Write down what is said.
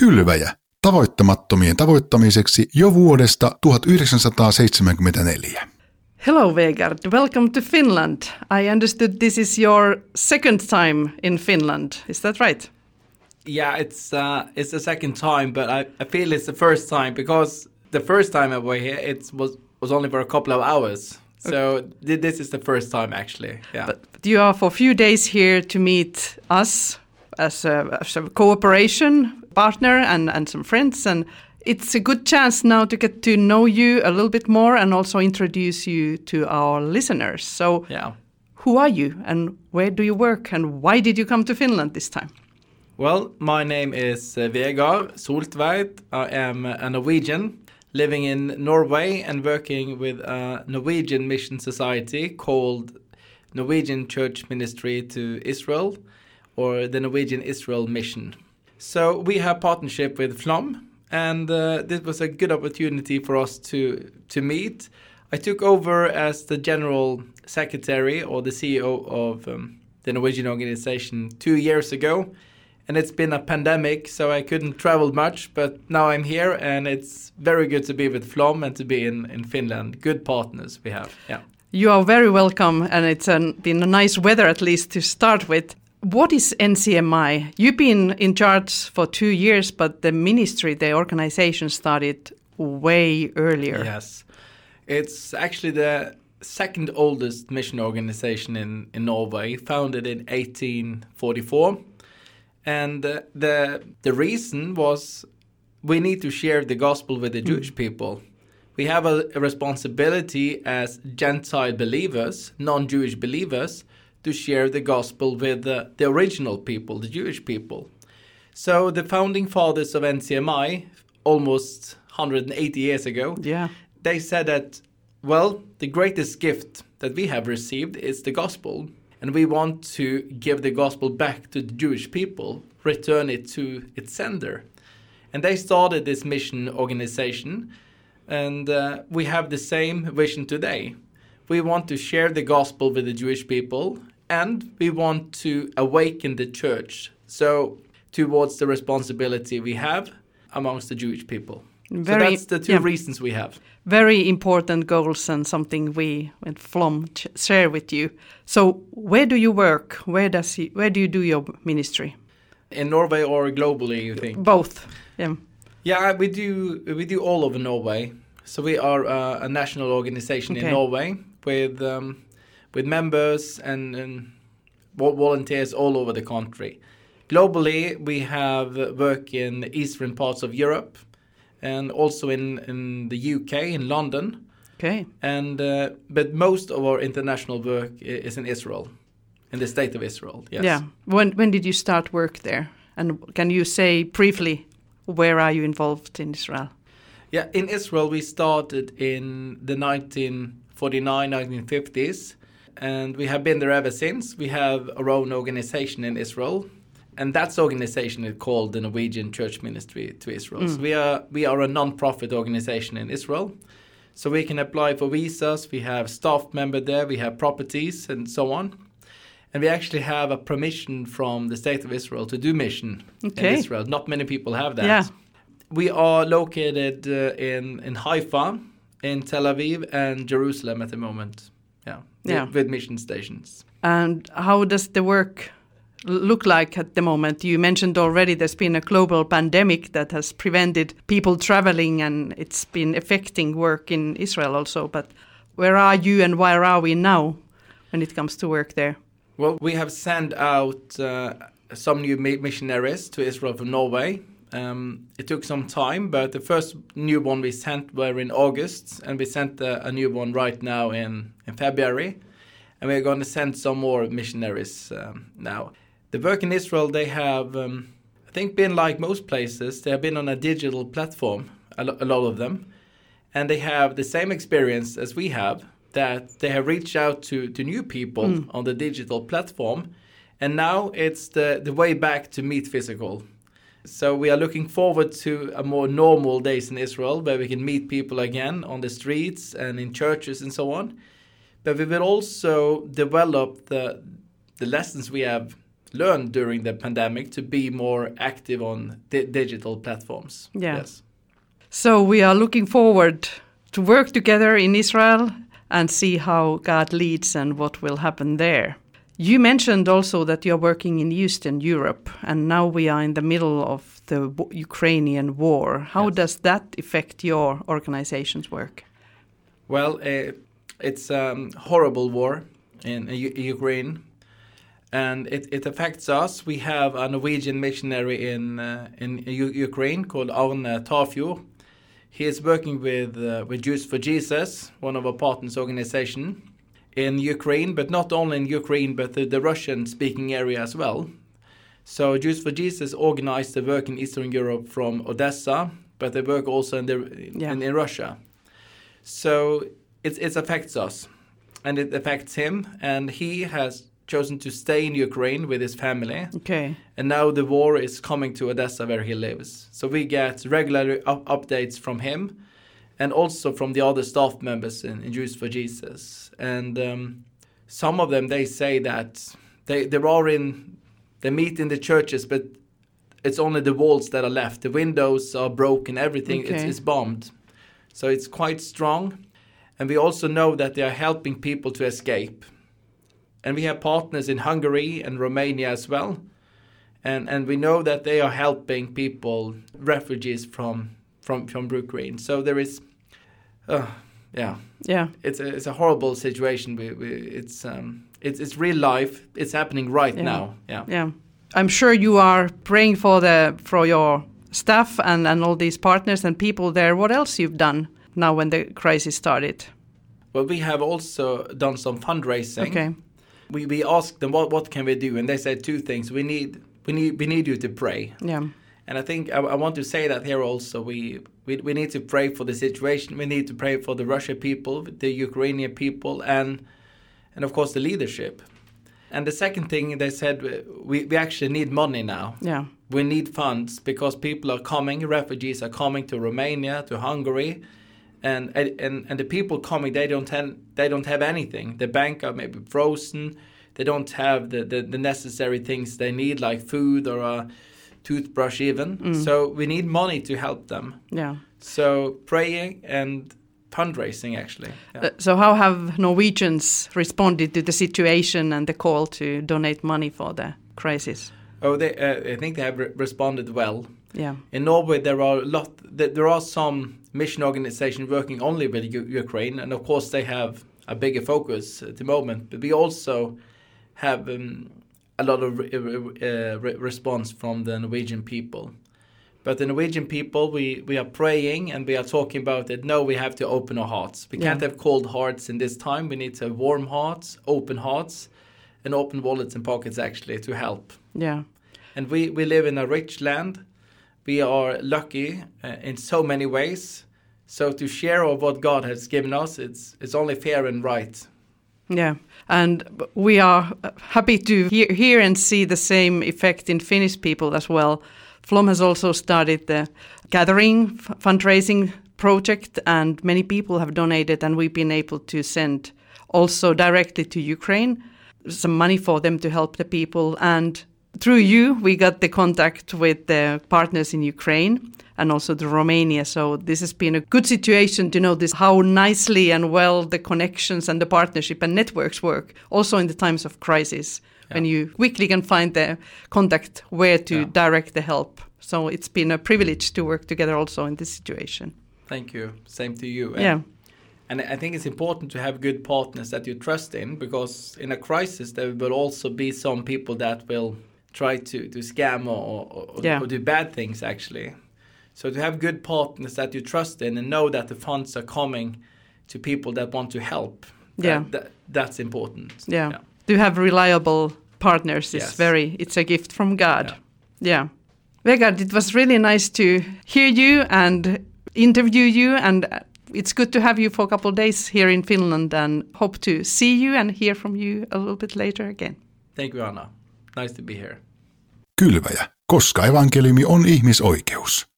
Kylväjä. Tavoittamattomien tavoittamiseksi jo vuodesta 1974. Hello, Vegard. Welcome to Finland. I understood this is your second time in Finland. Is that right? Yeah, it's uh, it's the second time, but I, I feel it's the first time because the first time I was here, it was was only for a couple of hours. So th- this is the first time actually. Yeah. But you are for a few days here to meet us as a, as a cooperation partner and, and some friends. And it's a good chance now to get to know you a little bit more and also introduce you to our listeners. So, yeah. who are you and where do you work and why did you come to Finland this time? Well, my name is uh, Vegard Soltveit. I am a Norwegian living in Norway and working with a Norwegian mission society called Norwegian Church Ministry to Israel or the Norwegian Israel Mission. So we have partnership with Flom and uh, this was a good opportunity for us to to meet. I took over as the general secretary or the CEO of um, the Norwegian organization two years ago, and it's been a pandemic, so I couldn't travel much. But now I'm here, and it's very good to be with Flom and to be in in Finland. Good partners we have. Yeah. You are very welcome, and it's an, been a nice weather at least to start with. What is NCMI? You've been in charge for two years, but the ministry, the organization started way earlier. Yes. It's actually the second oldest mission organization in, in Norway, founded in 1844. And uh, the, the reason was we need to share the gospel with the Jewish people. We have a, a responsibility as Gentile believers, non Jewish believers, to share the gospel with the, the original people, the Jewish people. So the founding fathers of NCMI, almost 180 years ago, Yeah. they said that, well, the greatest gift that we have received is the gospel. And we want to give the gospel back to the Jewish people, return it to its sender. And they started this mission organization. And uh, we have the same vision today. We want to share the gospel with the Jewish people and we want to awaken the church. So, towards the responsibility we have amongst the Jewish people. Very- so that's the two yeah. reasons we have. Very important goals and something we at Flom share with you. So, where do you work? Where does he, where do you do your ministry? In Norway or globally, you think? Both. Yeah. Yeah, we do we do all over Norway. So we are uh, a national organization Okay. in Norway with um, with members and, and volunteers all over the country. Globally, we have work in the eastern parts of Europe and also in, in the UK, in London. Okay. And uh, but most of our international work is in Israel, in the state of Israel. Yes. Yeah. When when did you start work there? And can you say briefly where are you involved in Israel? Yeah, in Israel we started in the 1949, 1950s, and we have been there ever since. We have our own organization in Israel, and that organization is called the Norwegian Church Ministry to Israel. So we are we are a non-profit organization in Israel. So we can apply for visas. We have staff member there. We have properties and so on. And we actually have a permission from the state of Israel to do mission Okay. in Israel. Not many people have that. Yeah. We are located uh, in in Haifa, in Tel Aviv, and Jerusalem at the moment. Yeah, with- Yeah. with mission stations. And how does the work look like at the moment? You mentioned already there's been a global pandemic that has prevented people traveling and it's been affecting work in Israel also. But where are you and where are we now when it comes to work there? Well, we have sent out uh, some new missionaries to Israel from Norway. Um, it took some time, but the first new one we sent were in August, and we sent a new one right now in, in February. And we're going to send some more missionaries um, now. The work in Israel, they have, um, I think, been like most places, they have been on a digital platform, a, lo- a lot of them. And they have the same experience as we have, that they have reached out to, to new people on the digital platform. And now it's the, the way back to meet physical. So we are looking forward to a more normal days in Israel where we can meet people again on the streets and in churches and so on. But we will also develop the the lessons we have learned during the pandemic to be more active on di- digital platforms. Yeah. Yes. So we are looking forward to work together in Israel and see how God leads and what will happen there. You mentioned also that you're working in Eastern Europe, and now we are in the middle of the w- Ukrainian war. How Yes. does that affect your organization's work? Well, uh, it's a um, horrible war in uh, Ukraine, and it, it affects us. We have a Norwegian missionary in uh, in U- Ukraine called Arne Tafjord. He is working with uh, with Jews for Jesus, one of our partners organization in Ukraine, but not only in Ukraine, but the, the Russian-speaking area as well. So Jews for Jesus organized the work in Eastern Europe from Odessa, but they work also in the Yeah. in, in Russia. So it, it affects us and it affects him. And he has chosen to stay in Ukraine with his family. Okay. And now the war is coming to Odessa where he lives. So we get regular up- updates from him and also from the other staff members in, in Jews for Jesus. And um, some of them, they say that they, they are in, they meet in the churches, but it's only the walls that are left. The windows are broken, everything is, Okay. is bombed. So it's quite strong. And we also know that they are helping people to escape. And we have partners in Hungary and Romania as well. And, and we know that they are helping people, refugees from, from, from Ukraine. So there is, uh, yeah, Yeah. it's a, it's a horrible situation. We, we, it's, um, it's, it's real life. It's happening right Yeah. now. Yeah. Yeah. I'm sure you are praying for the for your staff and, and all these partners and people there. What else you've done now when the crisis started? Well, we have also done some fundraising. Okay. We, we asked them what, what can we do, and they said two things. We need we need we need you to pray, Yeah. And I think I, I want to say that here also. We, we we need to pray for the situation. We need to pray for the Russian people, the Ukrainian people, and and of course the leadership. And the second thing they said, uh, we, we actually need money now. Yeah. We need funds because people are coming, refugees are coming to Romania, to Hungary, and and and the people coming they don't have they don't have anything. The bank are maybe frozen. They don't have the, the, the necessary things they need like food or a toothbrush even. So we need money to help them. Yeah. So praying and fundraising actually. Yeah. Uh, so how have Norwegians responded to the situation and the call to donate money for the crisis? oh, they uh, I think they have re- responded well. Yeah. In Norway, there are a lot. There are some mission organizations working only with U- Ukraine, and of course, they have a bigger focus at the moment. But we also have um, a lot of uh, response from the Norwegian people. But the Norwegian people, we, we are praying and we are talking about it. No, we have to open our hearts. We Yeah. can't have cold hearts in this time. We need to have warm hearts, open hearts, and open wallets and pockets actually to help. Yeah. And we, we live in a rich land. We are lucky uh, in so many ways. So to share of what God has given us, it's it's only fair and right. Yeah, and we are happy to hear, hear and see the same effect in Finnish people as well. Flom has also started the gathering f- fundraising project, and many people have donated, and we've been able to send also directly to Ukraine some money for them to help the people. And through you, we got the contact with the partners in Ukraine and also the Romania. So this has been a good situation to notice how nicely and well the connections and the partnership and networks work, also in the times of crisis, when you quickly can find the contact where to Yeah. direct the help. So it's been a privilege to work together also in this situation. Thank you. Same to you. And, Yeah. And I think it's important to have good partners that you trust in because in a crisis there will also be some people that will try to, to scam or, or, Yeah. or do bad things actually. So to have good partners that you trust in and know that the funds are coming to people that want to help. that- Yeah. that, that's important. Yeah. To have reliable partners is Yes. very, it's a gift from God. Yeah. Yeah. Vegard, it was really nice to hear you and interview you. And it's good to have you for a couple of days here in Finland and hope to see you and hear from you a little bit later again. Thank you, Anna. Nice to be here. Kylväjä, koska evankeliumi on ihmisoikeus.